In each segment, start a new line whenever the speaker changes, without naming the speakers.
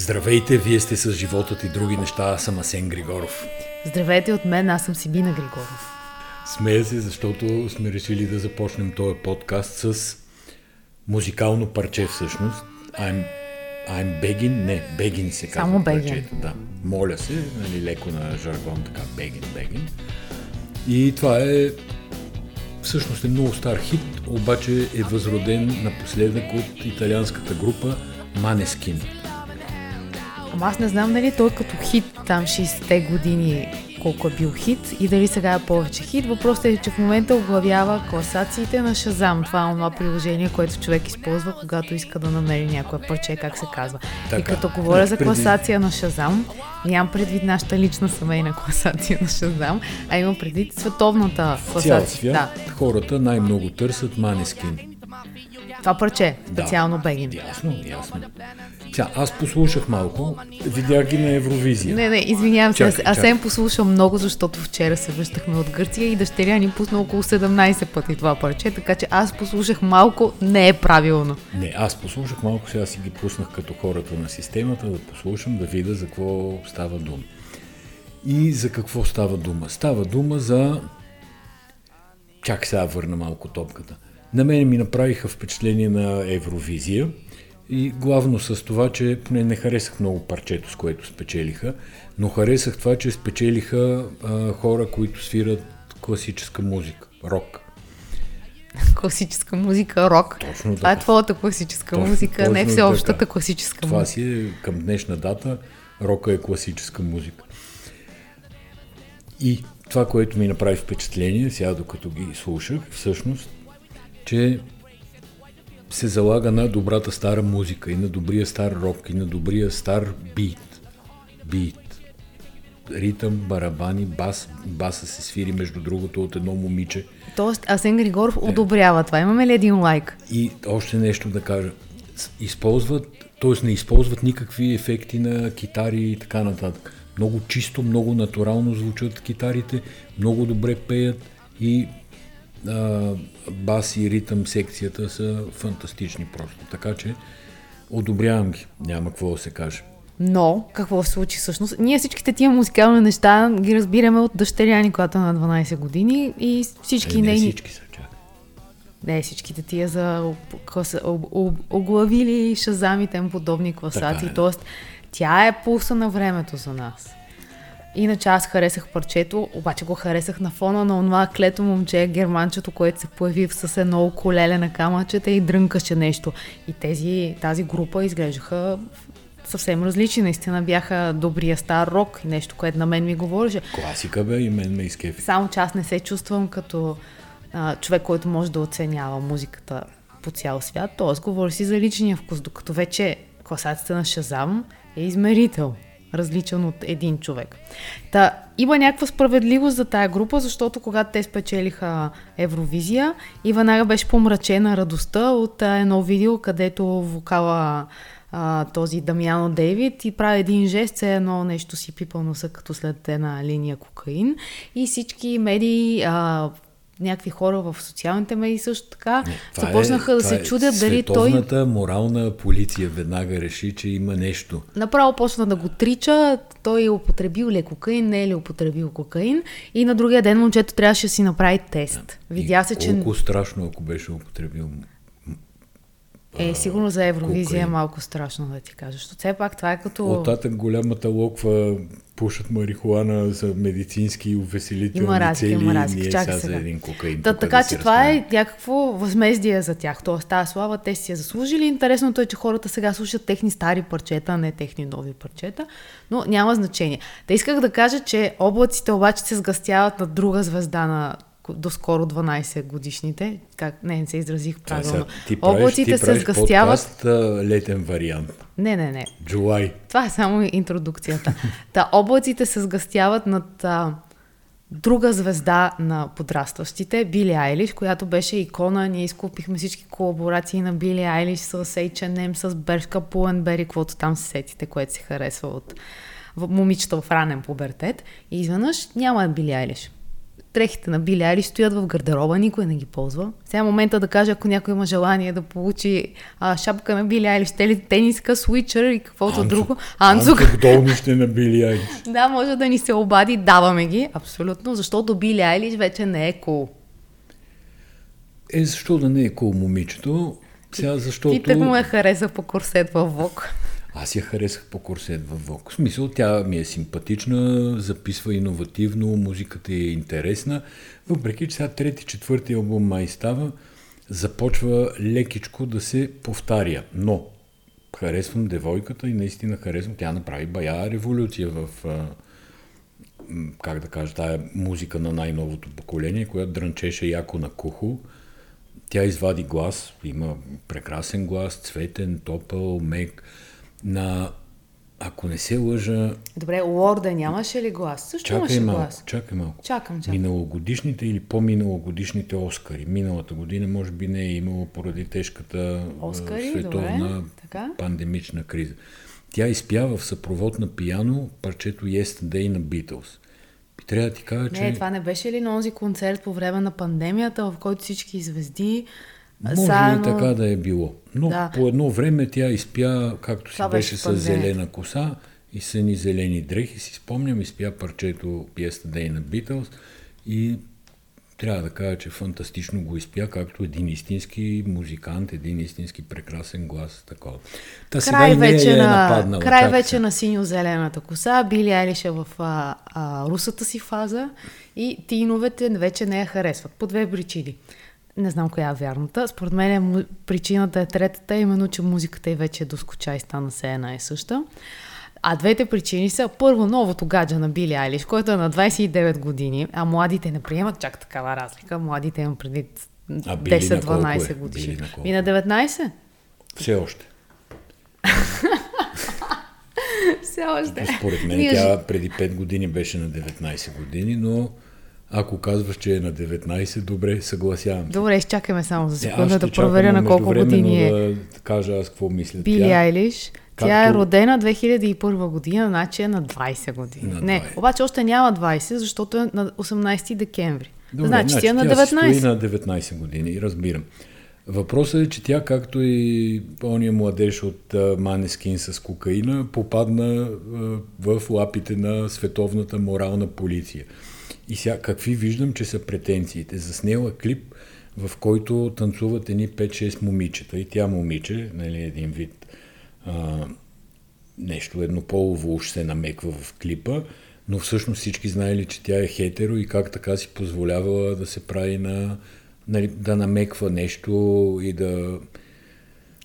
Здравейте, вие сте с животът и други неща, аз съм Асен Григоров.
Здравейте от мен, аз съм Сибина Григоров.
Смея се, защото сме решили да започнем този подкаст с музикално парче всъщност. I'm, I'm begging, не, begging се казва
Само
парчето. Да, моля се, нали, леко на жаргон, така, begging, begging. И това е всъщност е много стар хит, обаче е възроден напоследък от италианската група Maneskin.
Ама аз не знам дали той като хит там 60-те години колко е бил хит и дали сега е повече хит. Въпросът е, че в момента оглавява класациите на Шазам. Това е това приложение, което човек използва, когато иска да намери някое парче, как се казва.
Така.
И като говоря за класация на Шазам, нямам предвид нашата лична семейна класация на Шазам, а имам предвид световната
В цял
класация.
свят
Да,
хората най-много търсят Maneskin.
Това парче,
Да.
специално Бегин.
Ясно, ясно. Сега, аз послушах малко, видях ги на Евровизия.
Не, не, извинявам се. Аз
чакай.
съм послушал много, защото вчера се връщахме от Гърция и дъщеря ни пусна около 17 пъти това парче, така че аз послушах малко, не е правилно.
Не, аз послушах малко, сега си ги пуснах като хората на системата, да послушам, да видя за какво става дума. И за какво става дума? Става дума за... Чак сега върна малко топката. На мен ми направиха впечатление на Евровизия и главно с това, че поне не харесах много парчето, с което спечелиха, но харесах това, че спечелиха а, хора, които свират класическа музика, рок.
Класическа музика, рок.
Точно
това е
така.
твоята класическа
Точно-
музика, не
точно
всеобщата
така.
класическа
Това
музика.
си е към днешна дата, рока е класическа музика. И това, което ми направи впечатление, сега докато ги слушах, всъщност, че се залага на добрата стара музика и на добрия стар рок и на добрия стар бит. Бит. Ритъм, барабани, бас. Баса се свири между другото от едно момиче.
Тоест, Асен Григоров одобрява това. Имаме ли един лайк?
И още нещо да кажа. Използват, т.е. не използват никакви ефекти на китари и така нататък. Много чисто, много натурално звучат китарите, много добре пеят и а, бас и ритъм секцията са фантастични просто. Така че одобрявам ги, няма какво да се каже.
Но, какво се случи всъщност? Ние всичките тия музикални неща ги разбираме от дъщеря ни, която е на 12 години и всички
Е, не
нейни...
всички са чак.
Не, всичките тия за класа- об- об- оглавили подобни класации.
Така е.
Тоест, тя е пулса на времето за нас. Иначе аз харесах парчето, обаче го харесах на фона на онова клето момче, германчето, което се появи с едно околеле на камъчета и дрънкаше нещо. И тези, тази група изглеждаха съвсем различни. Наистина бяха добрия стар рок и нещо, което на мен ми говореше.
Класика бе и мен ме изкефи.
Само че аз не се чувствам като а, човек, който може да оценява музиката по цял свят. Тоест, говори си за личния вкус, докато вече класацията на Шазам е измерител, различен от един човек. Та, има някаква справедливост за тая група, защото когато те спечелиха Евровизия, и веднага беше помрачена радостта от едно видео, където вокала а, този Дамяно Дейвид и прави един жест, все едно нещо си пипал носа като след една линия кокаин и всички медии, а, някакви хора в социалните медии също така,
Това
започнаха да
това
се чудят дали той
Световната морална полиция веднага реши, че има нещо.
направо почна да го трича, той е употребил ли кокаин, не е ли употребил кокаин и на другия ден момчето трябваше да си направи тест. Видя се,
И
че
Колко страшно, ако беше употребил.
е сигурно за Евровизия е малко страшно да ти кажа, защото все пак това е като...
Оттатък голямата локва пушат марихуана за медицински и увеселителни
Има разлика,
цели.
има разлика.
Ние
Чакай
сега за един кокаин.
Та, така
да
че това
разправим.
е някакво възмездие за тях. Тоест тази слава те си я заслужили. Интересното е, че хората сега слушат техни стари парчета, не техни нови парчета. Но няма значение. Та исках да кажа, че облаците обаче се сгъстяват на друга звезда на доскоро 12 годишните. Как? Не, не се изразих
А,
правилно.
сега ти правиш,
облаците
ти
се
правиш
сгъстяват.
подкаст, а, летен вариант.
Не, не, не.
Джулай.
Това е само интродукцията. Та облаците се сгъстяват над а, друга звезда на подрастващите, Били Айлиш, която беше икона. Ние изкупихме всички колаборации на Били Айлиш с H&M, с Бершка Пуенбери, каквото там се сетите, което се харесва от момичета в ранен пубертет. И изведнъж няма Били Айлиш. Дрехите на Били Айли стоят в гардероба, никой не ги ползва. Сега е момента да кажа, ако някой има желание да получи а, шапка на Били Айли, ще ли тениска, свичър и каквото друго.
Анцук. Анцук долнище на Били Айли.
да, може да ни се обади, даваме ги, абсолютно, защото Били Айлиш вече не е кул. Cool.
Е, защо да не е кул cool, момичето? Сега, защото...
Ти тък му я хареса по курсет във ВОК.
Аз я харесах по курсет във ВОК. В смисъл, тя ми е симпатична, записва иновативно, музиката е интересна. Въпреки, че сега трети, четвърти албум май става, започва лекичко да се повтаря. Но харесвам девойката и наистина харесвам. Тя направи бая революция в как да кажа, тая музика на най-новото поколение, която дрънчеше яко на кухо. Тя извади глас, има прекрасен глас, цветен, топъл, мек. На, ако не се лъжа...
Добре, Лорда нямаше ли глас? Също
чакай
имаше
малко,
глас.
Чакай малко.
Чакам, чакам.
Миналогодишните или по-миналогодишните Оскари. Миналата година може би не е имало поради тежката
Оскари,
световна
добре, така.
пандемична криза. Тя изпява в съпровод на пияно парчето Yesterday на Beatles. И трябва да ти кажа, че...
Не, това не беше ли на онзи концерт по време на пандемията, в който всички звезди
може
заедно...
и така да е било. Но
Да.
по едно време тя изпя, както си
Това
беше, с зелена коса и с едни зелени дрехи, си спомням, изпя парчето Yesterday на Beatles и трябва да кажа, че фантастично го изпя, както един истински музикант, един истински прекрасен глас. Такова. Та сега
Край
и
вече,
е
на,
нападнала.
край
чак
вече на синьо-зелената коса, Били Айлиш е в а, а, русата си фаза и тиновете вече не я харесват. По две причини. Не знам коя е вярната. Според мен е причината е третата, именно, че музиката й вече е доскоча и стана се една и съща. А двете причини са първо новото гадже на Били Айлиш, който е на 29 години, а младите не приемат чак такава разлика. Младите имам преди
А Били на колко е?
10-12 години.
Били на колко
И на 19?
Все още.
Все още.
Според мен
Ние
тя преди 5 години беше на 19 години, но ако казваш, че е на 19, добре, съгласявам. се.
Добре, изчакаме само за
Не,
секунда да проверя на колко години е
Да кажа аз какво мисля.
Били
тя.
Айлиш. Тя е
както-
родена 2001 година, значи е на 20 години.
На
Не,
20.
обаче още няма 20, защото е на 18 декември.
Добре,
значи, ти е на
тя си
19.
стои на 19 години, разбирам. Въпросът е, че тя, както и ония младеж от Манескин с кокаина, попадна в лапите на световната морална полиция. И сега какви виждам, че са претенциите? Заснела клип, в който танцуват едни 5-6 момичета. И тя момиче, нали, един вид а, нещо еднополово уж се намеква в клипа, но всъщност всички знаели, че тя е хетеро и как така си позволявала да се прави на, нали, да намеква нещо и да...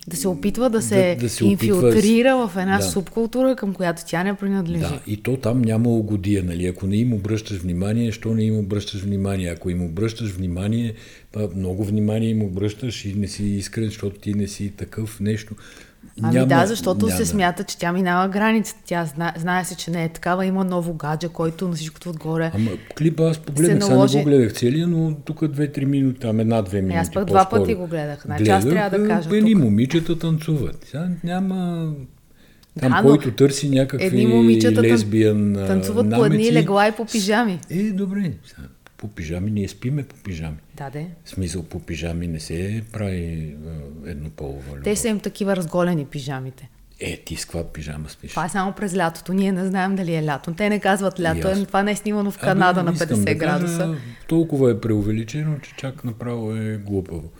Да се опитва да се,
Да- да се опитва-
инфилтрира в една
Да.
субкултура, към която тя не принадлежи.
Да, и то там няма угодия, нали? Ако не им обръщаш внимание, що не им обръщаш внимание? Ако им обръщаш внимание, много внимание им обръщаш и не си искрен, защото ти не си такъв нещо.
Ами да, защото
няма.
се смята, че тя минава границата. Тя зна, знае се, че не е такава. Има ново гадже, който на всичкото отгоре.
Ами, Ама клипа аз погледнах,
се
сега
наложи-
не го гледах целия, но тук две-три минути, там една-две минути.
Е, аз пък два пъти го гледах. Значи аз
Гледах,
трябва да кажа
Едни
тук.
момичета танцуват. Сега няма... Там,
Да,
който търси някакви
едни момичета
а,
Танцуват по
намеци,
едни легла и по пижами.
Е, добре. Сега, по пижами, ние спиме по пижами.
Да, де.
В смисъл по пижами не се прави а, еднополова любов.
Те са им такива разголени пижамите.
Е, ти с каква пижама спиш?
Това е само през лятото. Ние не знаем дали е лято. Те не казват лято. Е, това не е снимано в Канада
Абе,
на
искам
50
да
градуса.
Кажа, толкова е преувеличено, че чак направо е глупаво.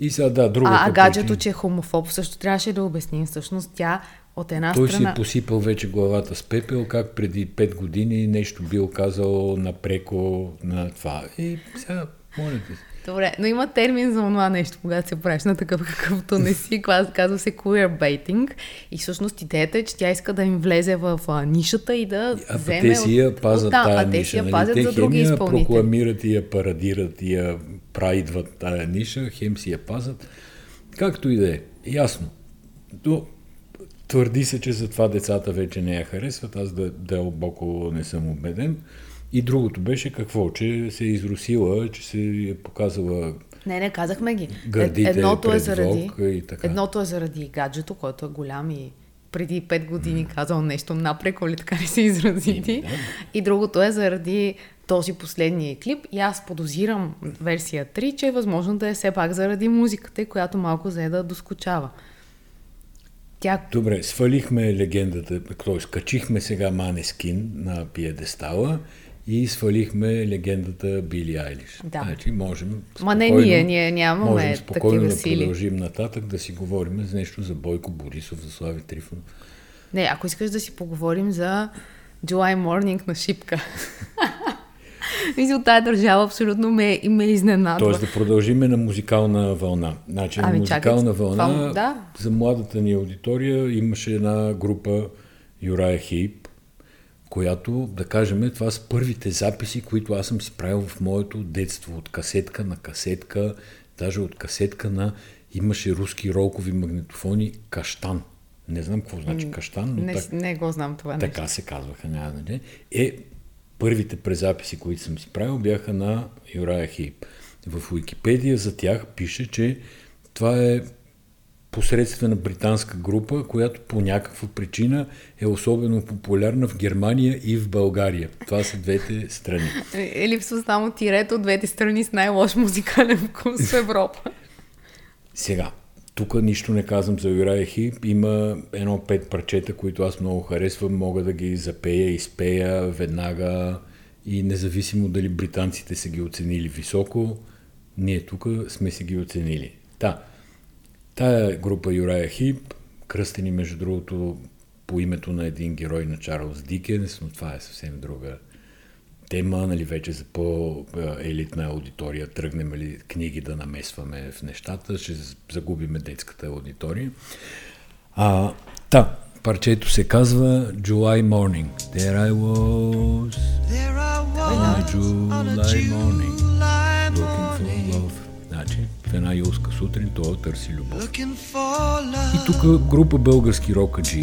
И сега, да, другата
А, а гаджето,
причина.
че е хомофоб, също трябваше да обясним. Всъщност тя от една
Той си
страна...
е посипал вече главата с пепел, как преди 5 години нещо бил казал напреко на това. И сега, моля ти се.
Добре, но има термин за това нещо, когато се правиш на такъв какъвто не си. Казва се queerbaiting. И всъщност идеята е, че тя иска да им влезе в а, нишата и да
А
вземе
те си я
от-
пазят
оттам.
тая
а те
ниша.
си я
нали?
пазят
те
за други
хем я
изпълнители.
прокламират и я парадират и я прайдват тая ниша, хем си я пазят. Както и да е. Ясно. Но, твърди се, че за това децата вече не я харесват. Аз да, дълбоко не съм убеден. И другото беше какво? Че се е изрусила, че се е показала
Не, не, казахме ги.
Гърдите
Едното е заради,
Вог и така.
едното е заради гаджето, който е голям и преди 5 години казал нещо напреко или така не се изрази ти.
да.
И другото е заради този последния клип. И аз подозирам версия 3, че е възможно да е все пак заради музиката, която малко взе да доскочава. Тя
Добре, свалихме легендата, т.е. качихме сега Манескин на пиедестала и свалихме легендата Били Айлиш.
Да.
Значи можем
Ма не
спокойно-
ние, ние нямаме
можем спокойно
такива
да
сили.
продължим нататък да си говорим за нещо за Бойко Борисов, за Слави Трифонов.
Не, ако искаш да си поговорим за July Morning на Шипка. Мисля, тая държава абсолютно ме, ме изненадва.
Тоест да продължиме на музикална вълна. Значи на
Ами,
музикална
чакайте,
вълна
това- да.
за младата ни аудитория имаше една група Юрая Хип, която, да кажем, това са първите записи, които аз съм си правил в моето детство. От касетка на касетка, даже от касетка на... Имаше руски ролкови магнитофони Каштан. Не знам какво значи Каштан, но
не,
так,
не го знам това нещо.
така се казваха, няма не. Е, първите презаписи, които съм си правил, бяха на Юрая Хип. В Уикипедия за тях пише, че това е посредствена британска група, която по някаква причина е особено популярна в Германия и в България. Това са двете страни.
Е, липсва само тирето от двете страни с най-лош музикален вкус в Европа.
Сега, тук нищо не казвам за Юрая Хип. Има едно пет парчета, които аз много харесвам. Мога да ги запея, изпея веднага и независимо дали британците са ги оценили високо, ние тук сме си ги оценили. Та, тая група Юрая Хип, кръстени между другото по името на един герой на Чарлз Дикенс, но това е съвсем друга тема, нали, вече за по-елитна аудитория тръгнем ли книги да намесваме в нещата, ще загубиме детската аудитория. А, та, парчето се казва July Morning. There I was
There I was on a
July morning, looking for love. Значи, в една юлска сутрин той търси любов. И тук група български рокаджи,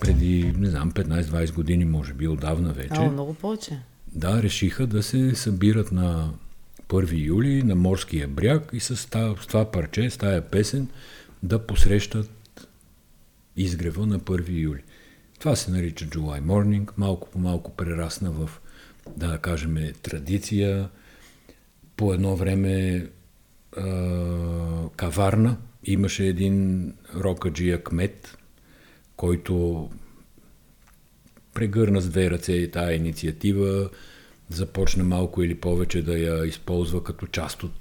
преди, не знам, 15-20 години, може би, отдавна вече.
А, много повече.
Да, решиха да се събират на 1 юли на морския бряг и с това, парче, с тая песен да посрещат изгрева на 1 юли. Това се нарича July Morning, малко по малко прерасна в, да кажем, традиция. По едно време а, каварна. Имаше един рокаджия кмет, който прегърна с две ръце и тая инициатива, започна малко или повече да я използва като част от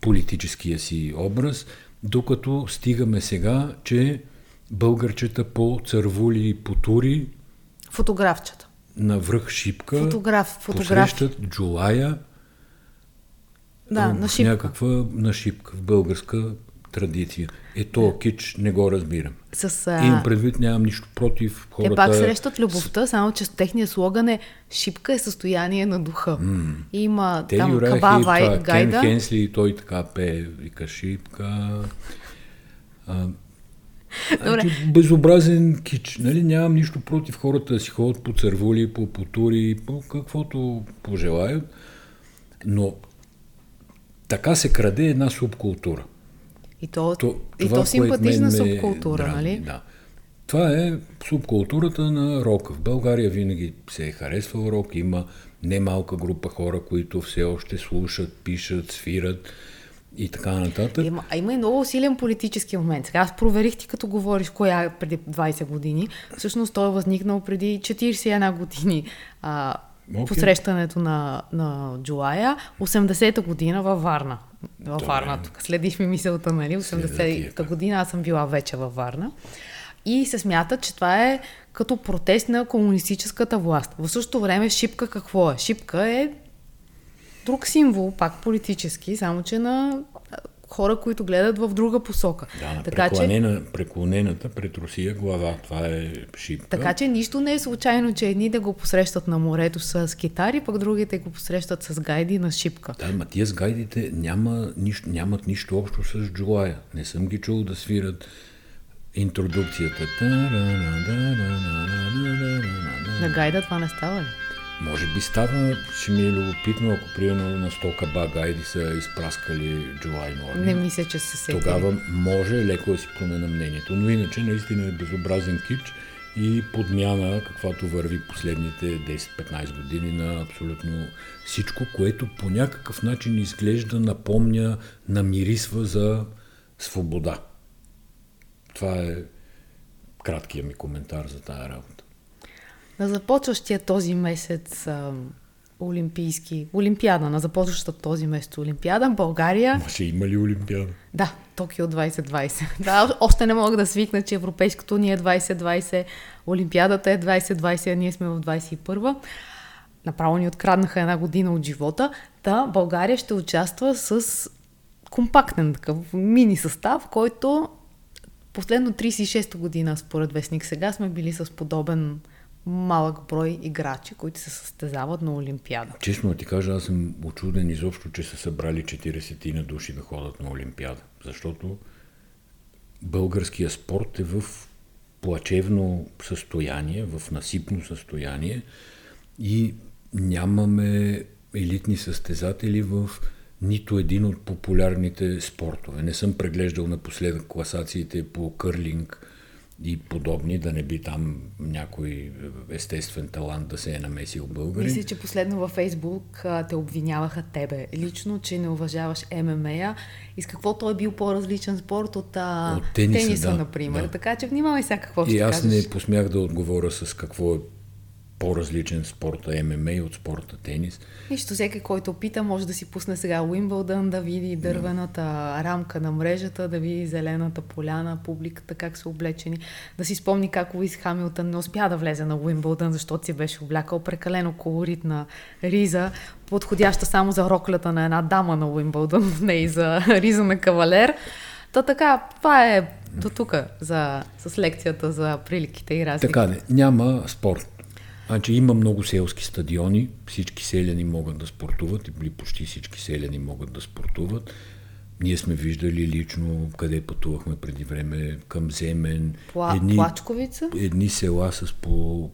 политическия си образ, докато стигаме сега, че българчета по цървули и по тури
Фотографчета.
на връх Шипка
Фотограф, фотограф.
посрещат Джулая
Да,
а,
на шипка.
някаква нашипка в българска традиция. Е, то кич не го разбирам.
С,
А... Имам предвид, нямам нищо против хората.
Те пак срещат любовта, само че техния слоган е Шипка е състояние на духа. Mm. Има
Те
там
Юрай
Каба Вай,
това, Кен
Гайда.
Хенсли и той така пее, вика шипка. А,
Добре.
значи, безобразен кич. Нали? Нямам нищо против хората да си ходят по цървули, по потури, по каквото пожелаят. Но така се краде една субкултура.
И то,
То,
и
това,
то симпатична
ме
субкултура,
дразни,
нали?
Да. Това е субкултурата на рока. В България винаги се е харесвал рок. Има немалка група хора, които все още слушат, пишат, свират и така нататък.
Има, а има и много силен политически момент. Сега аз проверих ти като говориш коя е преди 20 години. Всъщност той е възникнал преди 41 години. А,
Окей.
Посрещането на, на Джулая, 80-та година във Варна. Във
Добре.
Варна, тук следиш ми мисълта, нали?
Следя ти
80-та
я.
година аз съм била вече във Варна. И се смята, че това е като протест на комунистическата власт. В същото време Шипка какво е? Шипка е друг символ, пак политически, само че на хора, които гледат в друга посока.
Да,
така, че,
преклонена, преклонената пред Русия глава. Това е шипка.
така че нищо не е случайно, че едни да го посрещат на морето с китари, пък другите го посрещат с гайди на Шипка.
Да, ма тия с гайдите няма, нищо, нямат нищо общо с Джулая. Не съм ги чул да свират интродукцията.
На гайда това не става ли?
Може би става, ще ми е любопитно, ако примерно на 100 каба гайди са изпраскали July Morning.
Не мисля, че се сетили.
Тогава може леко да си променя мнението. Но иначе наистина е безобразен кич. и подмяна, каквато върви последните 10-15 години на абсолютно всичко, което по някакъв начин изглежда, напомня, намирисва за свобода. Това е краткия ми коментар за тая работа.
На започващия този месец а, Олимпийски, Олимпиада, на започващата този месец Олимпиада, България...
Ма ще има ли Олимпиада?
Да, Токио 2020. Да, още не мога да свикна, че европейското ни е 2020, Олимпиадата е 2020, а ние сме в 21 Направо ни откраднаха една година от живота. Да, България ще участва с компактен такъв мини състав, който последно 36-та година, според Вестник сега, сме били с подобен малък брой играчи, които се състезават на Олимпиада.
Честно ти кажа, аз съм очуден изобщо, че са събрали 40 на души да ходят на Олимпиада. Защото българския спорт е в плачевно състояние, в насипно състояние и нямаме елитни състезатели в нито един от популярните спортове. Не съм преглеждал напоследък класациите по кърлинг и подобни, да не би там някой естествен талант да се е намесил българин.
Мисля, че последно във Фейсбук а, те обвиняваха тебе лично, че не уважаваш ММА и с какво той е бил по-различен спорт от, а,
От тениса,
тениса,
да,
например.
да.
Така че внимавай сега какво
И
ще
аз
кажеш.
не посмях да отговоря с какво е по-различен спорта ММА от спорта тенис.
Нищо, всеки, който пита, може да си пусне сега Уимбълдън, да види дървената рамка на мрежата, да види зелената поляна, публиката как са облечени, да си спомни как Луис Хамилтън не успя да влезе на Уимбълдън, защото си беше облякал прекалено колоритна риза, подходяща само за роклята на една дама на Уимбълдън, не и за риза на кавалер. Та така, това е до тук за, с лекцията за приликите и разликите.
Така не, няма спорт. Значи има много селски стадиони, всички селяни могат да спортуват или почти всички селяни могат да спортуват. Ние сме виждали лично къде пътувахме преди време към Земен.
Пла, Плачковица?
едни села с по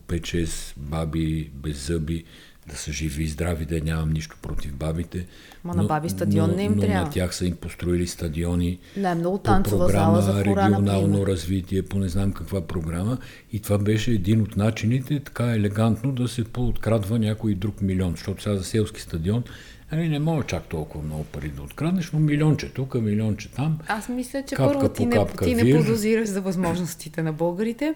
5-6 баби без зъби, да са живи и здрави, да нямам нищо против бабите.
Ма на баби стадион
но,
не им
но
трябва.
на тях са им построили стадиони
Не, много
по програма
за хора,
регионално
например.
развитие, по не знам каква програма. И това беше един от начините така елегантно да се пооткрадва някой друг милион, защото сега за селски стадион Ами не мога чак толкова много пари да откраднеш, но милионче тук, милионче там.
Аз мисля, че
Капка
първо
по
ти, не,
капка
ти не подозираш за възможностите на българите.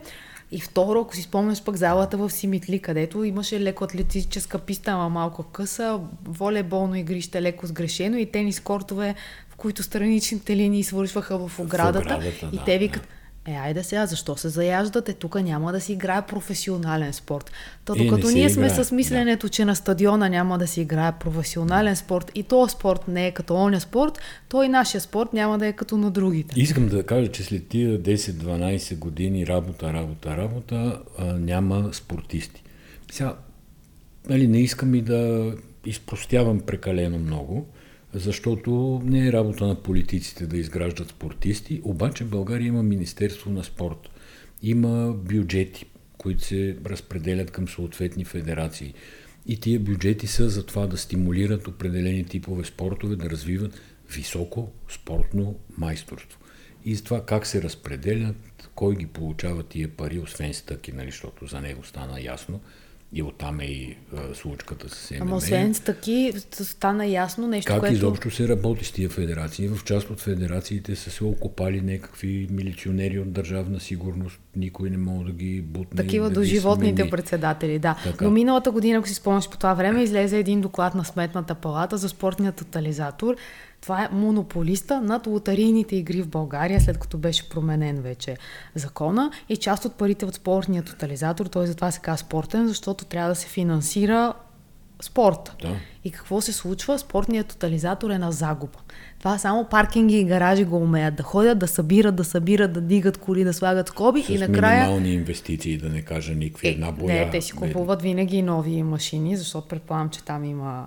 И второ, ако си спомняш пък залата в Симитли, където имаше леко атлетическа писта, ама малко къса, волейболно игрище леко сгрешено и тенис кортове, в които страничните линии свършваха в оградата.
оградата,
и
да,
те викат, е, айде сега, защо се заяждате? Тук няма да си играе професионален спорт. Та
Е,
докато ние сме
играе,
с мисленето, че на стадиона няма да си играе професионален спорт и този спорт не е като оня спорт, то и нашия спорт няма да е като на другите.
Искам да кажа, че след тия 10-12 години работа, работа, работа, а, няма спортисти. Сега, нали, не искам и да изпростявам прекалено много, защото не е работа на политиците да изграждат спортисти, обаче в България има Министерство на спорт, има бюджети, които се разпределят към съответни федерации. И тия бюджети са за това да стимулират определени типове спортове, да развиват високо спортно майсторство. И за това как се разпределят, кой ги получава тия пари, освен стъки, нали, защото за него стана ясно. И оттам е и а, случката с ММА.
Ама освен с таки, стана ясно нещо,
Как
което...
изобщо се работи с тия федерации? В част от федерациите са се окопали някакви милиционери от държавна сигурност. Никой не може да ги бутне.
Такива
да
до животните
смени.
председатели, да.
Така.
Но миналата година, ако си спомняш по това време, излезе един доклад на Сметната палата за спортния тотализатор. Това е монополиста над лотарийните игри в България, след като беше променен вече закона. И част от парите от спортния тотализатор, той затова се казва спортен, защото трябва да се финансира спорта.
Да.
И какво се случва? Спортният тотализатор е на загуба. Това само паркинги и гаражи го умеят да ходят, да събират, да събират, да дигат коли, да слагат скоби
С
и накрая...
минимални инвестиции, да не кажа никакви.
Е,
една боя.
не, те си купуват винаги нови машини, защото предполагам, че там има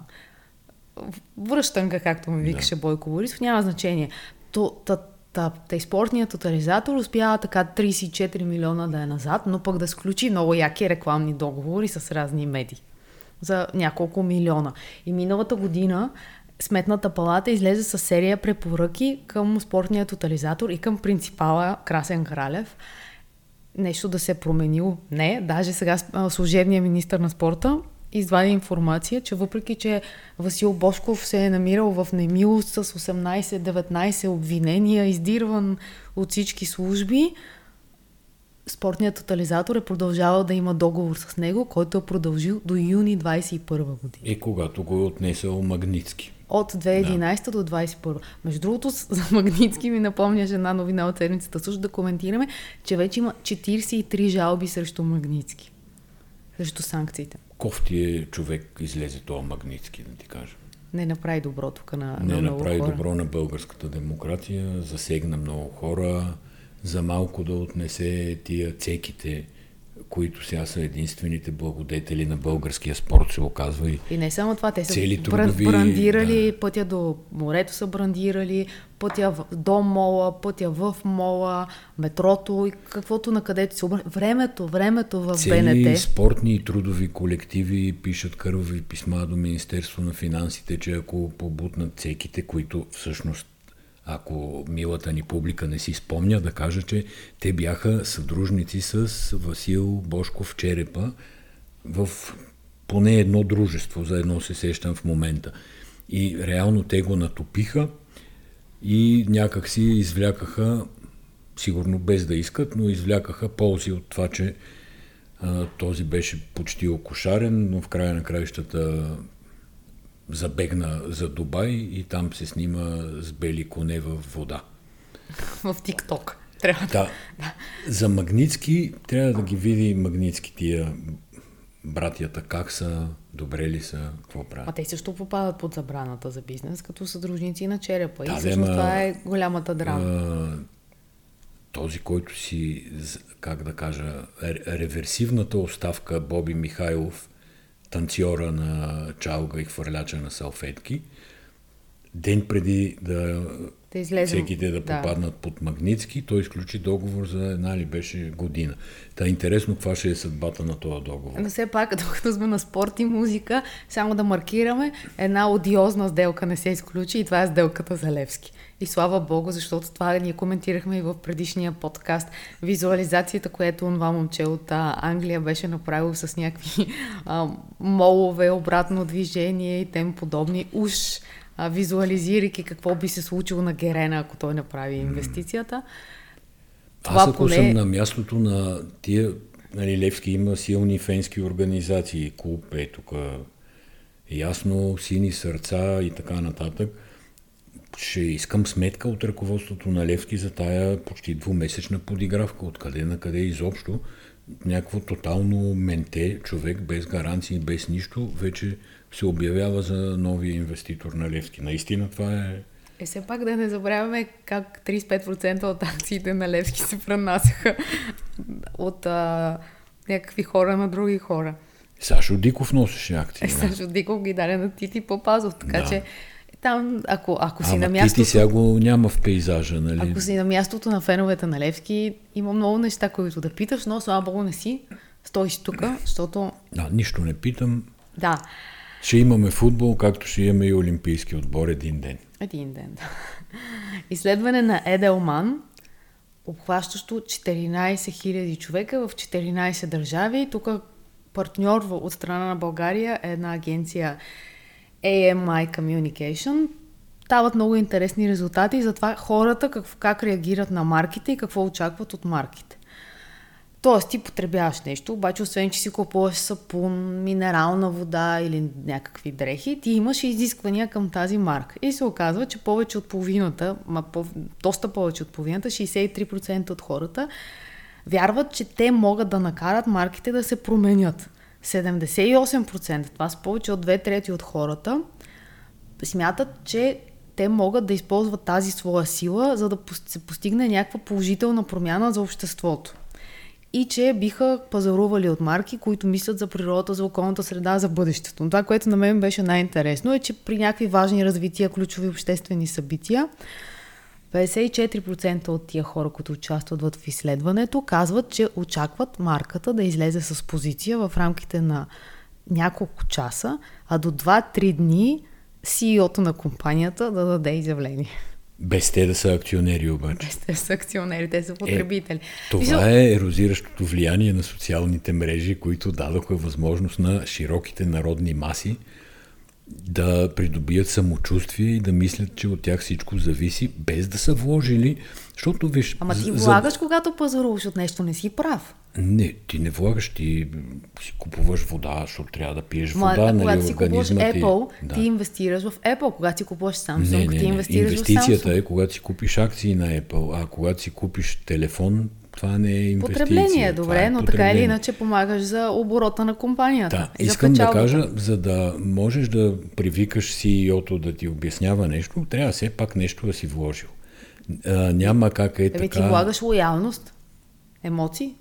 връщанка, както ми викаше Бойко Борисов, няма значение. То, та, та, та, спортният тотализатор успява така 34 милиона да е назад, но пък да сключи много яки рекламни договори с разни медии за няколко милиона. И миналата година Сметната палата излезе с серия препоръки към спортния тотализатор и към принципала Красен Кралев. нещо да се е променило. Не, даже сега служебният министр на спорта извади информация, че въпреки, че Васил Бошков се е намирал в немилост с 18-19 обвинения, издирван от всички служби, спортният тотализатор е продължавал да има договор с него, който е продължил до юни 21 година.
И когато го е отнесъл Магницки.
От 2011 да. до 2021. Между другото, за Магницки ми напомняш една новина от седмицата. Също да коментираме, че вече има 43 жалби срещу Магницки. Срещу санкциите.
Кофти е човек излезе това Магницки, да ти кажа.
Не направи добро тук на,
Не
на
направи
много хора.
добро на българската демокрация, засегна много хора, за малко да отнесе тия цеките, които сега са единствените благодетели на българския спорт, се оказва и
И не само това, те са
Цели
бран,
трудови-
брандирали, пътя до морето са брандирали, пътя до мола, пътя в мола, метрото и каквото на където се обърне. Времето, времето в
Цели
БНТ.
спортни и трудови колективи пишат кървави писма до Министерство на финансите, че ако побутнат цеките, които всъщност, ако милата ни публика не си спомня, да кажа, че те бяха съдружници с Васил Бошков Черепа в поне едно дружество, за едно се сещам в момента. И реално те го натопиха и някак си извлякаха, сигурно без да искат, но извлякаха ползи от това, че а, този беше почти окошарен, но в края на краищата забегна за Дубай и там се снима с бели коне в вода.
В ТикТок. Трябва да.
Да. За Магницки трябва да ги види Магницки тия братята, как са, добре ли са, какво
А
правят.
те също попадат под забраната за бизнес, като съдружници на черепа.
Да,
и всъщност
ма-
това е голямата драма.
А, този, който си, как да кажа, ре- реверсивната оставка Боби Михайлов, танцора на чалга и хвърляча на салфетки, ден преди да
Да излезем.
всеките да попаднат под Магницки, той изключи договор за една ли беше година. Та интересно каква ще е съдбата на този договор.
Но все пак, докато сме на спорт и музика, само да маркираме, една одиозна сделка не се изключи и това е сделката за Левски. И слава Богу, защото това ние коментирахме и в предишния подкаст. Визуализацията, която това момче от Англия беше направил с някакви а, молове, обратно движение и тем подобни. Уж а, визуализирайки какво би се случило на Герена, ако той направи инвестицията.
Аз ако съм на мястото на тия, нали, Левски има силни фенски организации, клуб е тук, ясно, сини сърца и така нататък. Ще искам сметка от ръководството на Левски за тая почти двумесечна подигравка. Откъде на къде изобщо някакво тотално менте, човек без гаранции, без нищо, вече се обявява за новия инвеститор на Левски. Наистина това е
Е, все пак да не забравяме как 35% от акциите на Левски се пренасяха от а, някакви хора на други хора.
Сашо Диков носеше акции.
Е, също Диков ги даде на Тити Попазов, така
Да.
че там, ако, ако си
Ама
на мястото...
ти сега го няма в пейзажа, нали?
Ако си на мястото на феновете на Левски, има много неща, които да питаш, но слава богу не си. Стоиш тук, защото...
Да, нищо не питам.
Да,
Ще имаме футбол, както ще имаме и олимпийски отбор един ден.
един ден. да. Изследване на Еделман, обхващащо 14 000 човека в 14 държави. Тук партньор от страна на България е една агенция AMI Communication. Дават много интересни резултати за това хората как, как реагират на марките и какво очакват от марките. Тоест, ти потребяваш нещо, обаче освен, че си купуваш сапун, минерална вода или някакви дрехи, ти имаш изисквания към тази марка. И се оказва, че повече от половината, ма по, доста повече от половината, 63% от хората, вярват, че те могат да накарат марките да се променят. 78%, това са повече от две трети от хората, смятат, че те могат да използват тази своя сила, за да се постигне някаква положителна промяна за обществото. И че биха пазарували от марки, които мислят за природата, за околната среда, за бъдещето. Но това, което на мен беше най-интересно е, че при някакви важни развития, ключови обществени събития, 54% от тия хора, които участват в изследването, казват, че очакват марката да излезе с позиция в рамките на няколко часа, а до 2-3 дни CEO-то на компанията да даде изявление.
Без те да са акционери обаче.
Без те са акционери, те са потребители.
Това е ерозиращото влияние на социалните мрежи, които дадоха възможност на широките народни маси да придобият самочувствие и да мислят, че от тях всичко зависи, без да са вложили. Защото виж.
Ама ти
за-
влагаш, когато пазаруваш от нещо, не си прав.
Не, ти не влагаш, ти си купуваш вода, защото трябва да пиеш
Ма,
вода, нали,
когато си купуваш
организма ти.
Apple,
Да.
ти инвестираш в Apple. Когато си купуваш Samsung,
Не, не,
ти
не.
инвестираш в
Инвестицията
Samsung.
е когато си купиш акции на Apple, а когато си купиш телефон, това не е инвестиция.
Потребление,
това
добре,
е
но така или
потребление.
иначе помагаш за оборота на компанията.
Да,
и
искам да кажа, за да можеш да привикаш CEO-то да ти обяснява нещо, трябва все пак нещо да си вложил. А, няма как е
Еми,
така...
ти влагаш лоялност, емоции.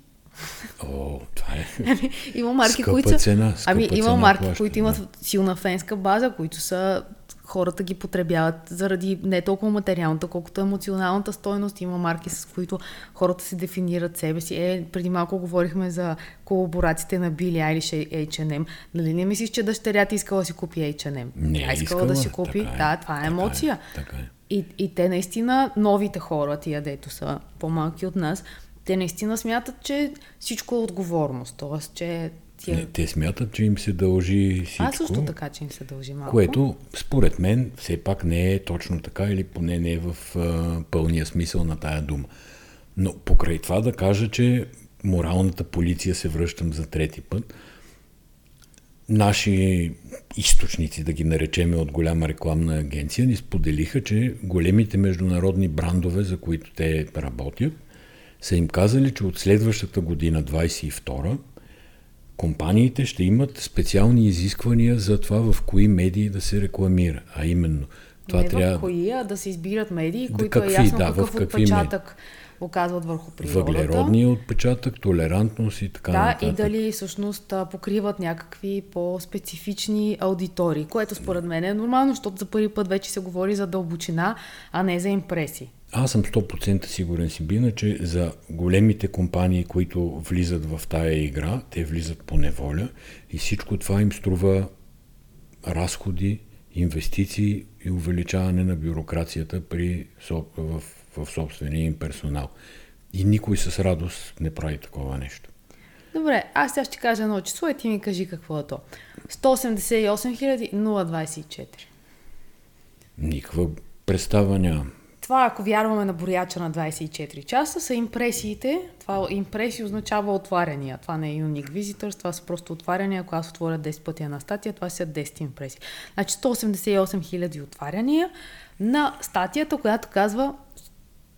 О, това е...
Ами, има марки,
Скъпа
които
цена, скъпа
ами, има
цена
марки,
плаща,
които имат силна фенска база, които са хората ги потребяват заради не толкова материалната, колкото емоционалната стойност. Има марки, с които хората се дефинират себе си. Е, преди малко говорихме за колаборациите на Били Айлиш и H&M. Нали не мислиш, че дъщеря ти искала да си купи H&M?
Не е
Тя искала, да си купи.
така е,
да, това е
така
емоция.
така е.
И, и те наистина, новите хора, тия дето са по-малки от нас, те наистина смятат, че всичко е отговорност. Тоест, че тия...
Не, те смятат, че им се дължи всичко.
Аз също така, че им се дължи малко.
Което, според мен, все пак не е точно така или поне не е в а, пълния смисъл на тая дума. Но покрай това да кажа, че моралната полиция се връщам за трети път. Наши източници, да ги наречеме от голяма рекламна агенция, ни споделиха, че големите международни брандове, за които те работят, са им казали, че от следващата година, 22 компаниите ще имат специални изисквания за това в кои медии да се рекламира. А именно, това
не
трябва
в кои, а да се избират медии, които
какви,
е ясно
да, в
какъв
какви
отпечатък оказват върху природата.
въглеродния отпечатък, толерантност и така
Да,
нататък.
и дали всъщност покриват някакви по-специфични аудитории, което според мен е нормално, защото за първи път вече се говори за дълбочина, а не за импресии.
Аз съм 100% сигурен си бина, че за големите компании, които влизат в тая игра, те влизат по неволя и всичко това им струва разходи, инвестиции и увеличаване на бюрокрацията при, в, в собствения им персонал. И никой с радост не прави такова нещо.
Добре, аз сега ще кажа едно число и ти ми кажи какво е то. 188 024.
Никаква представа нямам.
Това, ако вярваме на брояча на 24 часа, са импресиите. Това импресии означава отваряния. Това не е unique visitors, това са просто отваряния. Ако аз отворя 10 пъти една статия, това са 10 импресии. Значи 188 000 отваряния на статията, която казва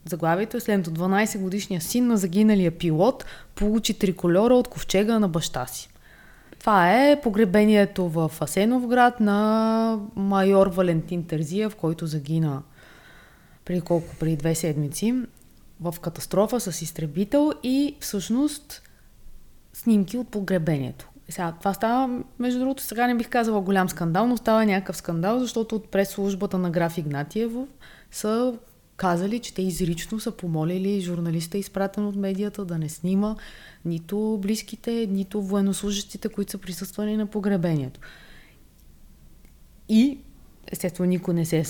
Заглавието е следното. 12 годишния син на загиналия пилот получи триколора от ковчега на баща си. Това е погребението в Асеновград на майор Валентин Терзиев, който загина преди колко, преди две седмици в катастрофа с изтребител и всъщност снимки от погребението. Сега, това става, между другото, сега не бих казала голям скандал, но става някакъв скандал, защото от прес-службата на граф Игнатиево са казали, че те изрично са помолили журналиста, изпратен от медията, да не снима нито близките, нито военнослужащите, които са присъствали на погребението. И, естествено, никой не се е.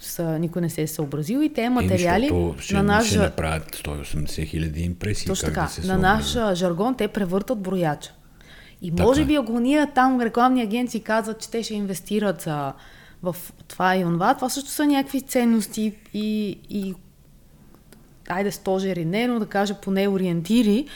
Са, никой не се е съобразил и те материали
Еми,
на наш...
ще направят 180 хиляди импресии.
Точно така.
да се
на наш жаргон те превъртат брояча. И
Така
може
е.
би ако ние там рекламни агенции казват, че те ще инвестират а, в това и онова, това също са някакви ценности и, и айде стожери не, но да кажа поне ориентири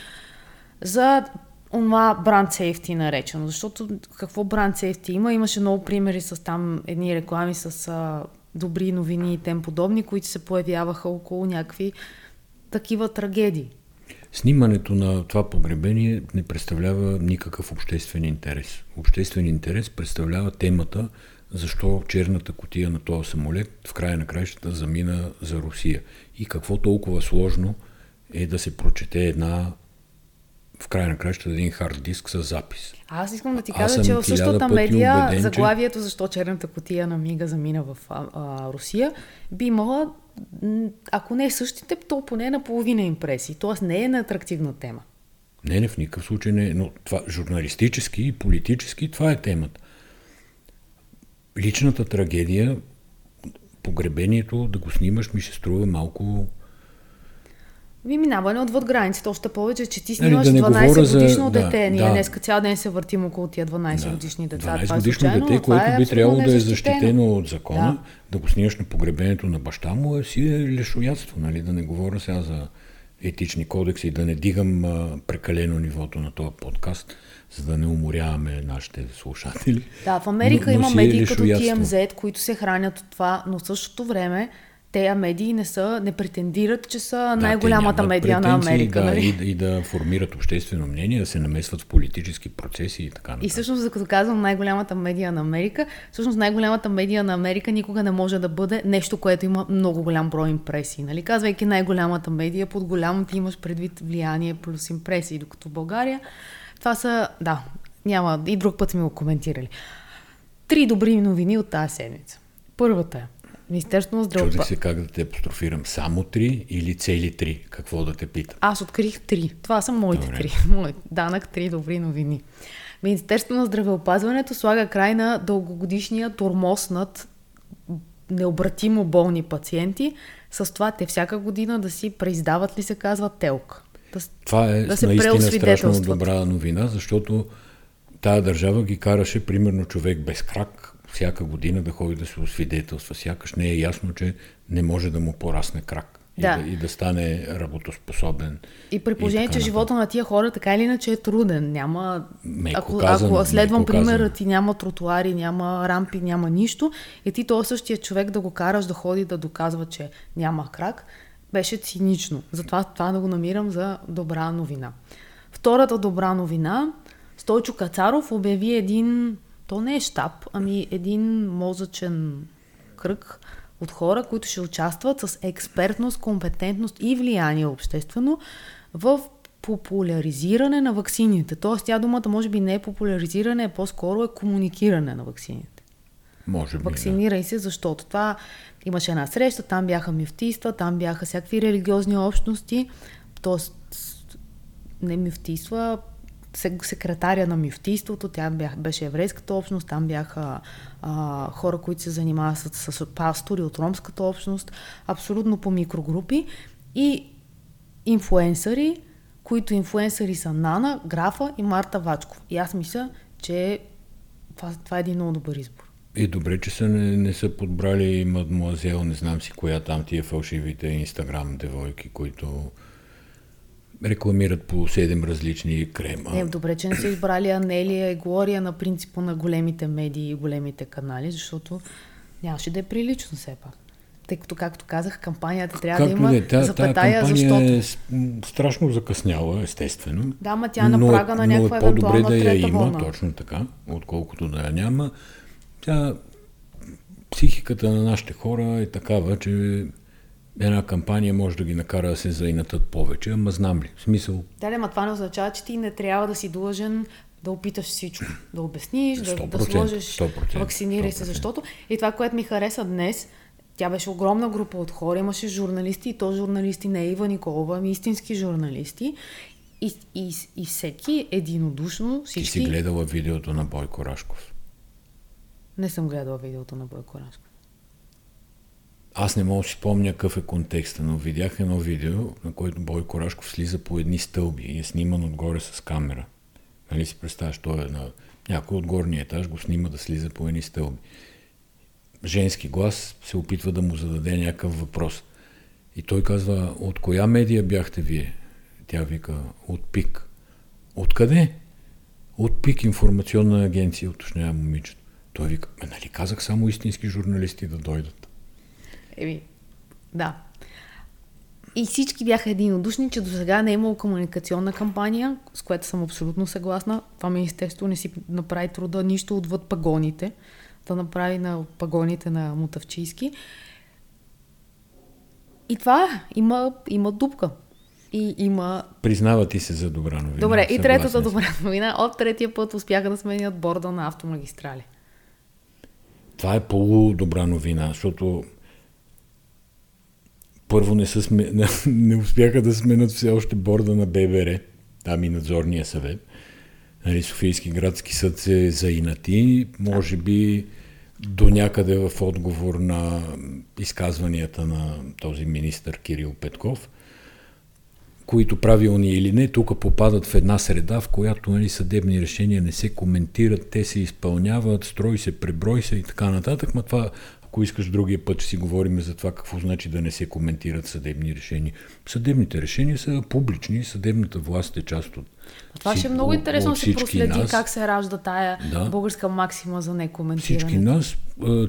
за онова бранд сейфти наречено. Защото какво бранд сейфти има? Имаше много примери с там едни реклами с а, добри новини и тем подобни, които се появяваха около някакви такива трагедии.
Снимането на това погребение не представлява никакъв обществен интерес. Обществен интерес представлява темата защо черната котия на този самолет в края на краищата замина за Русия. И какво толкова сложно е да се прочете една в края на краищата един хард диск с запис.
Аз искам да ти кажа, че в същата медия
убеден, че-
заглавието защо черната котия на Мига замина в а, а, Русия би имала, ако не е същите, то поне на половина импресии. Тоест не е на атрактивна тема.
Не, не, в никакъв случай не. е. Но това журналистически и политически това е темата. Личната трагедия погребението, да го снимаш ми ще струва малко...
Ви минаване отвъд границите, още повече, че ти
Нали,
снимаш
да не
12
говоря за-
годишно
да,
дете. Ние
да.
днеска цял ден се въртим около тия 12 годишни деца.
12
това е
годишно
случайно,
дете, което би
абсолютно
трябвало да е защитено от закона,
Да.
да. го снимаш на погребението на баща му, е си е лешоядство, нали? да не говоря сега за етични кодекси и да не дигам а, прекалено нивото на този подкаст, за да не уморяваме нашите слушатели.
Да, в Америка
Но- но
има
е
медии като. TMZ, които се хранят от това, но в същото време тези медии не са, не претендират, че са
Да,
най-голямата медия на Америка.
Да,
нали?
и, и да формират обществено мнение, да се намесват в политически процеси и така
И
нататък.
всъщност, като казвам най-голямата медия на Америка, всъщност най-голямата медия на Америка никога не може да бъде нещо, което има много голям брой импресии. Нали? Казвайки най-голямата медия, под голям ти имаш предвид влияние плюс импресии, докато в България това са, да, няма, и друг път сме го коментирали. Три добри новини от тази седмица. Първата е, Министерството на
Чудих
здравеопазването.
се как да те апострофирам. Само три или цели три? Какво да те питам?
Аз открих три. Това са моите
Добре.
три. Мой данък три добри новини. Министерството на здравеопазването слага край на дългогодишния тормоз над необратимо болни пациенти с това те всяка година да си преиздават ли се казва телк. Да,
Това е
да се
наистина страшно добра новина, защото тая държава ги караше примерно човек без крак всяка година да ходи да се освидетелства. Сякаш не е ясно, че не може да му порасне крак
Да.
и, да, и да стане работоспособен.
И при положение, че живота на тия хора така или иначе е труден. Няма...
Меко
ако,
казано,
ако следвам примера ти, няма тротуари, няма рампи, няма нищо, и ти този същия човек да го караш да ходи да доказва, че няма крак, беше цинично. Затова това да го намирам за добра новина. Втората добра новина, Стойчо Кацаров обяви един, то не е щаб, ами един мозъчен кръг от хора, които ще участват с експертност, компетентност и влияние обществено в популяризиране на ваксините. Тоест, тя думата може би не е популяризиране, по-скоро е комуникиране на ваксините.
Може би.
Вакцинирай се, защото това имаше една среща, там бяха мюфтийства, там бяха всякакви религиозни общности, т.е. не мюфтийства, сек- секретаря на мюфтийството, тя бях, беше еврейската общност, там бяха а, хора, които се занимават с, с пастори от ромската общност, абсолютно по микрогрупи и инфуенсъри, които инфуенсъри са Нана, Графа и Марта Вачков. И аз мисля, че това, това е един много добър избор.
И добре, че са не, не са подбрали мадмуазел, не знам си коя там тия фалшивите инстаграм девойки, които рекламират по 7 различни крема.
Не, добре, че не са избрали Анелия и Глория на принципа на големите медии и големите канали, защото нямаше да е прилично все пак. Тъй като, както казах, кампанията трябва да
Както
има
да е, тя, тая
запетая,
кампания
защото...
е страшно закъсняла, естествено.
Да, ма тя е на
Но-
прага на
но
някаква
е по-добре да я има,
вълна.
точно така, отколкото да я няма. Тя, психиката на нашите хора е такава, че една кампания може да ги накара да се заинатат повече, ама знам ли, в смисъл,
Да, да, ма това не означава, че ти не трябва да си длъжен да опиташ всичко. Да обясниш, да, да
100%,
сложиш,
100%,
вакцинирай се,
100%.
защото и това, което ми хареса днес, тя беше огромна група от хора, имаше журналисти, и то журналисти не Ива Николова, ами истински журналисти. И, и, и всеки единодушно,
ти
всички...
си гледала видеото на Бойко Рашков.
Не съм гледала видеото на Бойко Рашков.
Аз не мога да си спомня какъв е контекста, но видях едно видео, на което Бойко Рашков слиза по едни стълби и е сниман отгоре с камера. Нали си представяш, той е на някой от горния етаж, го снима да слиза по едни стълби. Женски глас се опитва да му зададе някакъв въпрос. И той казва, от коя медия бяхте вие? Тя вика, от ПИК. Откъде? От ПИК информационна агенция, уточнява момичето. Той вика, «Ме, нали казах само истински журналисти да дойдат.
Еми, да. И всички бяха единодушни, че до сега не е имало комуникационна кампания, с което съм абсолютно съгласна. Това министерство не си направи труда нищо отвъд пагоните, да направи на пагоните на Мутавчийски. И това е. Има, има дупка. И има...
Признава ти се за добра новина.
Добре, и третата добра новина. От третия път успяха да сменят борда на автомагистрали.
Това е полудобра новина, защото първо не, са сме... не успяха да сменят все още борда на ББР, там и надзорния съвет. Нали, Софийски градски съд се заинати, може би до някъде в отговор на изказванията на този министър Кирил Петков, които правилни или не, тук попадат в една среда, в която нали, съдебни решения не се коментират, те се изпълняват, строй се, преброй се и така нататък, но това ако искаш другия път, ще си говорим за това какво значи да не се коментират съдебни решения. Съдебните решения са публични, съдебната власт е част от.
Това ще е много интересно да се проследи
нас,
как се ражда тая
Да.
българска максима за некоментиране.
Всички нас,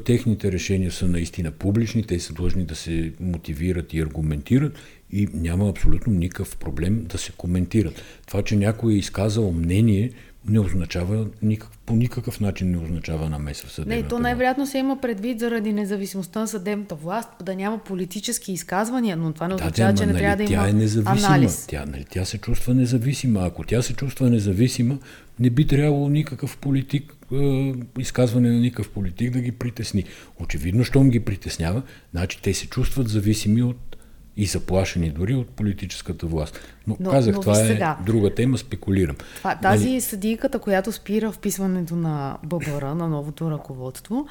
техните решения са наистина публични, те са длъжни да се мотивират и аргументират и няма абсолютно никакъв проблем да се коментират. Това, че някой е изказал мнение, не означава никак, по никакъв начин не означава намеса в съдебната
Не, то най-вероятно се има предвид заради независимостта на съдебната власт, да няма политически изказвания, но това не означава,
да,
че не трябва да
нали,
има
тя е независима.
анализ.
Тя, нали, тя се чувства независима. Ако тя се чувства независима, не би трябвало никакъв политик, е, изказване на никакъв политик да ги притесни. Очевидно, щом ги притеснява, значи те се чувстват зависими от и заплашени дори от политическата власт. Но,
Но-
казах,
но
това е
сега.
друга тема, спекулирам.
Това, тази съдийката, която спира вписването на ББР, на новото ръководство,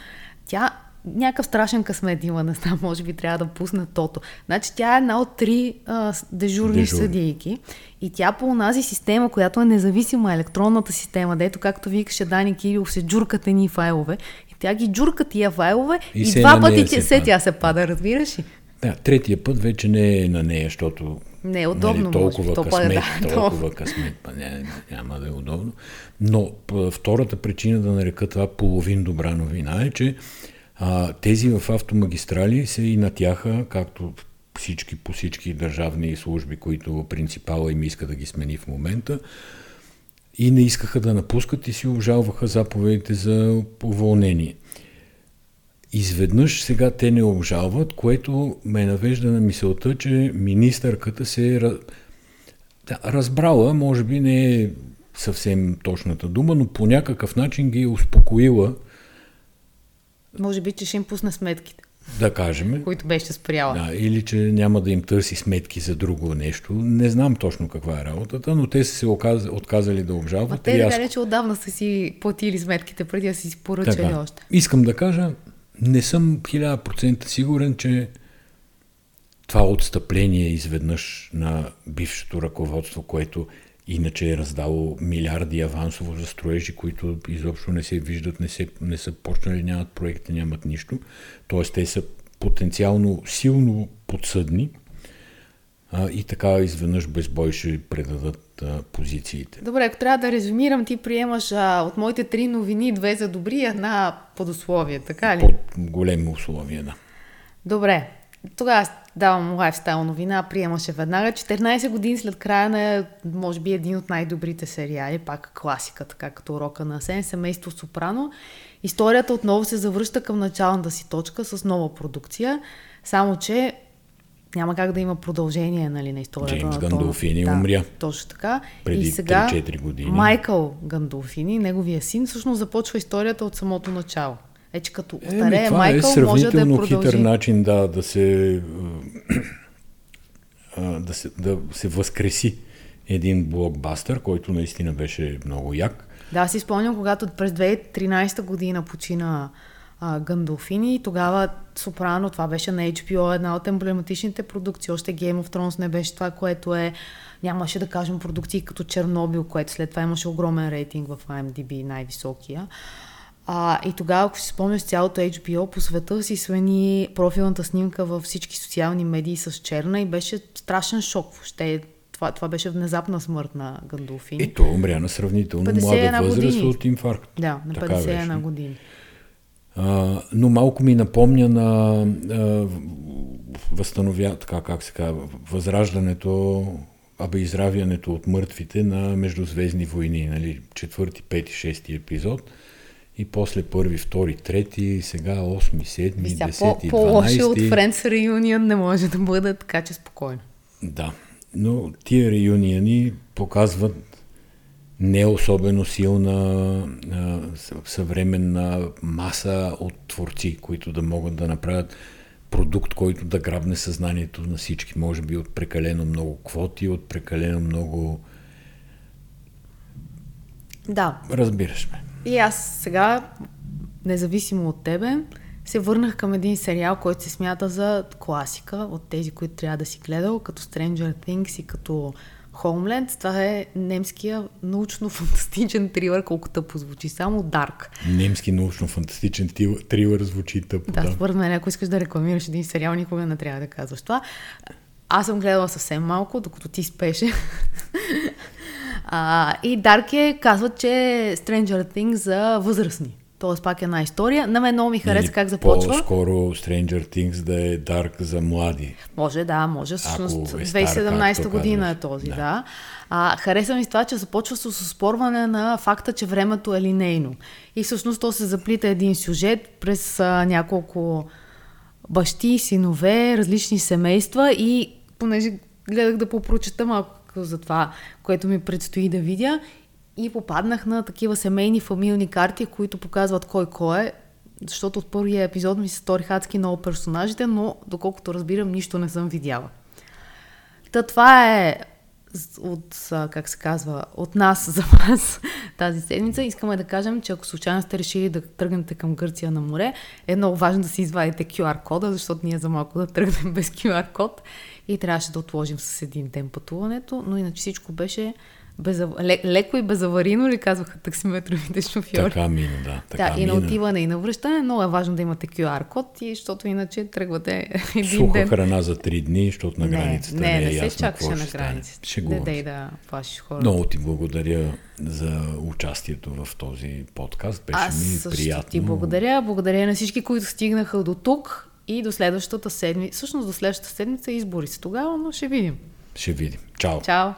тя някакъв страшен късмет има, не знам, може би трябва да пусне тото. Значи тя е една от три а, дежурни,
Дежурни.
съдийки и тя по онази система, която е независима, електронната система, дето както викаше Дани Кирилов, се джуркат едни файлове и тя ги джурка тия файлове
И
и, два пъти
се
се тя се пада, разбираш ли?
Да, третия път вече не е на нея, защото
Не е удобно,
нали,
може
толкова
пък
късмет,
да,
толкова късмет, па не, няма да е удобно. Но втората причина да нарека това половин добра новина е, че а, тези в автомагистрали се и натяха, както всички по всички държавни служби, които принципала им иска да ги смени в момента, и не искаха да напускат и си обжалваха заповедите за уволнение. Изведнъж сега те не обжалват, което ме навежда на мисълта, че министърката се е раз- да, разбрала, може би не е съвсем точната дума, но по някакъв начин ги е успокоила,
Може би, че ще им пусне сметките,
да кажем,
които беше спряла.
да, или че няма да им търси сметки за друго нещо. Не знам точно каква е работата, но те са се оказ... отказали да обжалват.
те
и аз
така че отдавна са си платили сметките, преди да си си поръчали
Така.
още.
Искам да кажа, не съм 1000% сигурен, че това отстъпление изведнъж на бившето ръководство, което иначе е раздало милиарди авансово за строежи, които изобщо не се виждат, не, се, не са почнали, нямат проекти, нямат нищо. Тоест те са потенциално силно подсъдни а, и така изведнъж без бой ще предадат а, позициите.
Добре, ако трябва да резюмирам, ти приемаш а, от моите три новини две за добри и една под условие, така ли?
Под големи условия, да.
Добре, тогава давам лайфстайл новина, приемаше веднага. 14 години след края на, може би, един от най-добрите сериали, пак класика, така като урока на Сен, семейство Сопрано. Историята отново се завръща към началната си точка с нова продукция, само че няма как да има продължение нали, на историята
Джеймс
на
Гандолфини
да,
умря.
Точно така.
Преди
и сега
3-4 години.
Майкъл Гандолфини, неговия син, всъщност започва историята от самото начало. Вече като
Еми,
остарее
това
Майкъл,
е
може да я продължи.
хитър начин да, да, се, да, се, да се възкреси един блокбастър, който наистина беше много як.
Да, си спомням, когато през 2013 година почина а, Гандолфини и тогава Сопрано, това беше на HBO, една от емблематичните продукции. Още Game of Thrones не беше това, което е нямаше да кажем продукции като Чернобил, което след това имаше огромен рейтинг в IMDb, най-високия. А, и тогава, ако си спомняш, цялото HBO по света си смени профилната снимка във всички социални медии с черна и беше страшен шок. Въобще, това, това беше внезапна смърт на Гандолфини.
И той умря на сравнително
51
млада възраст
години.
от инфаркт.
Да, на
Така
51
беше.
години.
А, но малко ми напомня на а, възстановя, така как се казва, възраждането, абе изравянето от мъртвите на Междузвездни войни, нали, четвърти, пети, шести епизод и после първи, втори, трети, сега осми, седми,
сега, по,
десети,
по-лоши от. Friends Reunion не може да бъде, така че спокойно.
Да, но тия реюниони показват не особено силна а, съвременна маса от творци, които да могат да направят продукт, който да грабне съзнанието на всички. Може би от прекалено много квоти, от прекалено много...
Да,
Разбираш ме.
и аз сега независимо от тебе, се върнах към един сериал, който се смята за класика, от тези, които трябва да си гледал, като Stranger Things и като Homeland. Това е немския научно-фантастичен трилър, колкото позвучи само Dark.
Немски научно-фантастичен трил- трилър звучи тъпо.
Да, според мен, ако искаш да рекламираш един сериал, никога не трябва да казваш това. Аз съм гледала съвсем малко, докато ти спеше. а, и Дарк е, казват, че е Stranger Things за възрастни. Тоест пак е една история. На мен много ми хареса
Или
как започва.
По-скоро Stranger Things да е Dark за млади.
Може, да, може. Всъщност
е стар,
2017
както
година е този, да.
Да.
да. А, хареса ми с това, че започва с оспорване на факта, че времето е линейно. И всъщност то се заплита един сюжет през а, няколко бащи, синове, различни семейства и понеже гледах да попрочета малко за това, което ми предстои да видя и попаднах на такива семейни фамилни карти, които показват кой кой е, защото от първия епизод ми се сториха адски много персонажите, но доколкото разбирам, нищо не съм видяла. Та това е от, как се казва, от нас за вас тази седмица. Искаме да кажем, че ако случайно сте решили да тръгнете към Гърция на море, е много важно да си извадите QR кода, защото ние за малко да тръгнем без QR код и трябваше да отложим с един ден пътуването, но иначе всичко беше безав... ле- леко и безаварийно, ли казваха таксиметровите шофьори.
Така мина, да. Така
да, и на отиване и на връщане. Много е важно да имате QR код, и защото иначе тръгвате един
Суха
ден.
храна за три дни, защото на границата не,
не,
е
не се
ясно
чакаше
какво
на
ще
границата. Не
Шегувам
дай
се.
да плашиш хората.
Много ти благодаря за участието в този подкаст. Беше
Аз
ми
също
приятно.
ти благодаря. Благодаря на всички, които стигнаха до тук и до следващата седмица. Всъщност до следващата седмица избори са тогава, но ще видим.
Ще видим. Чао.
Чао!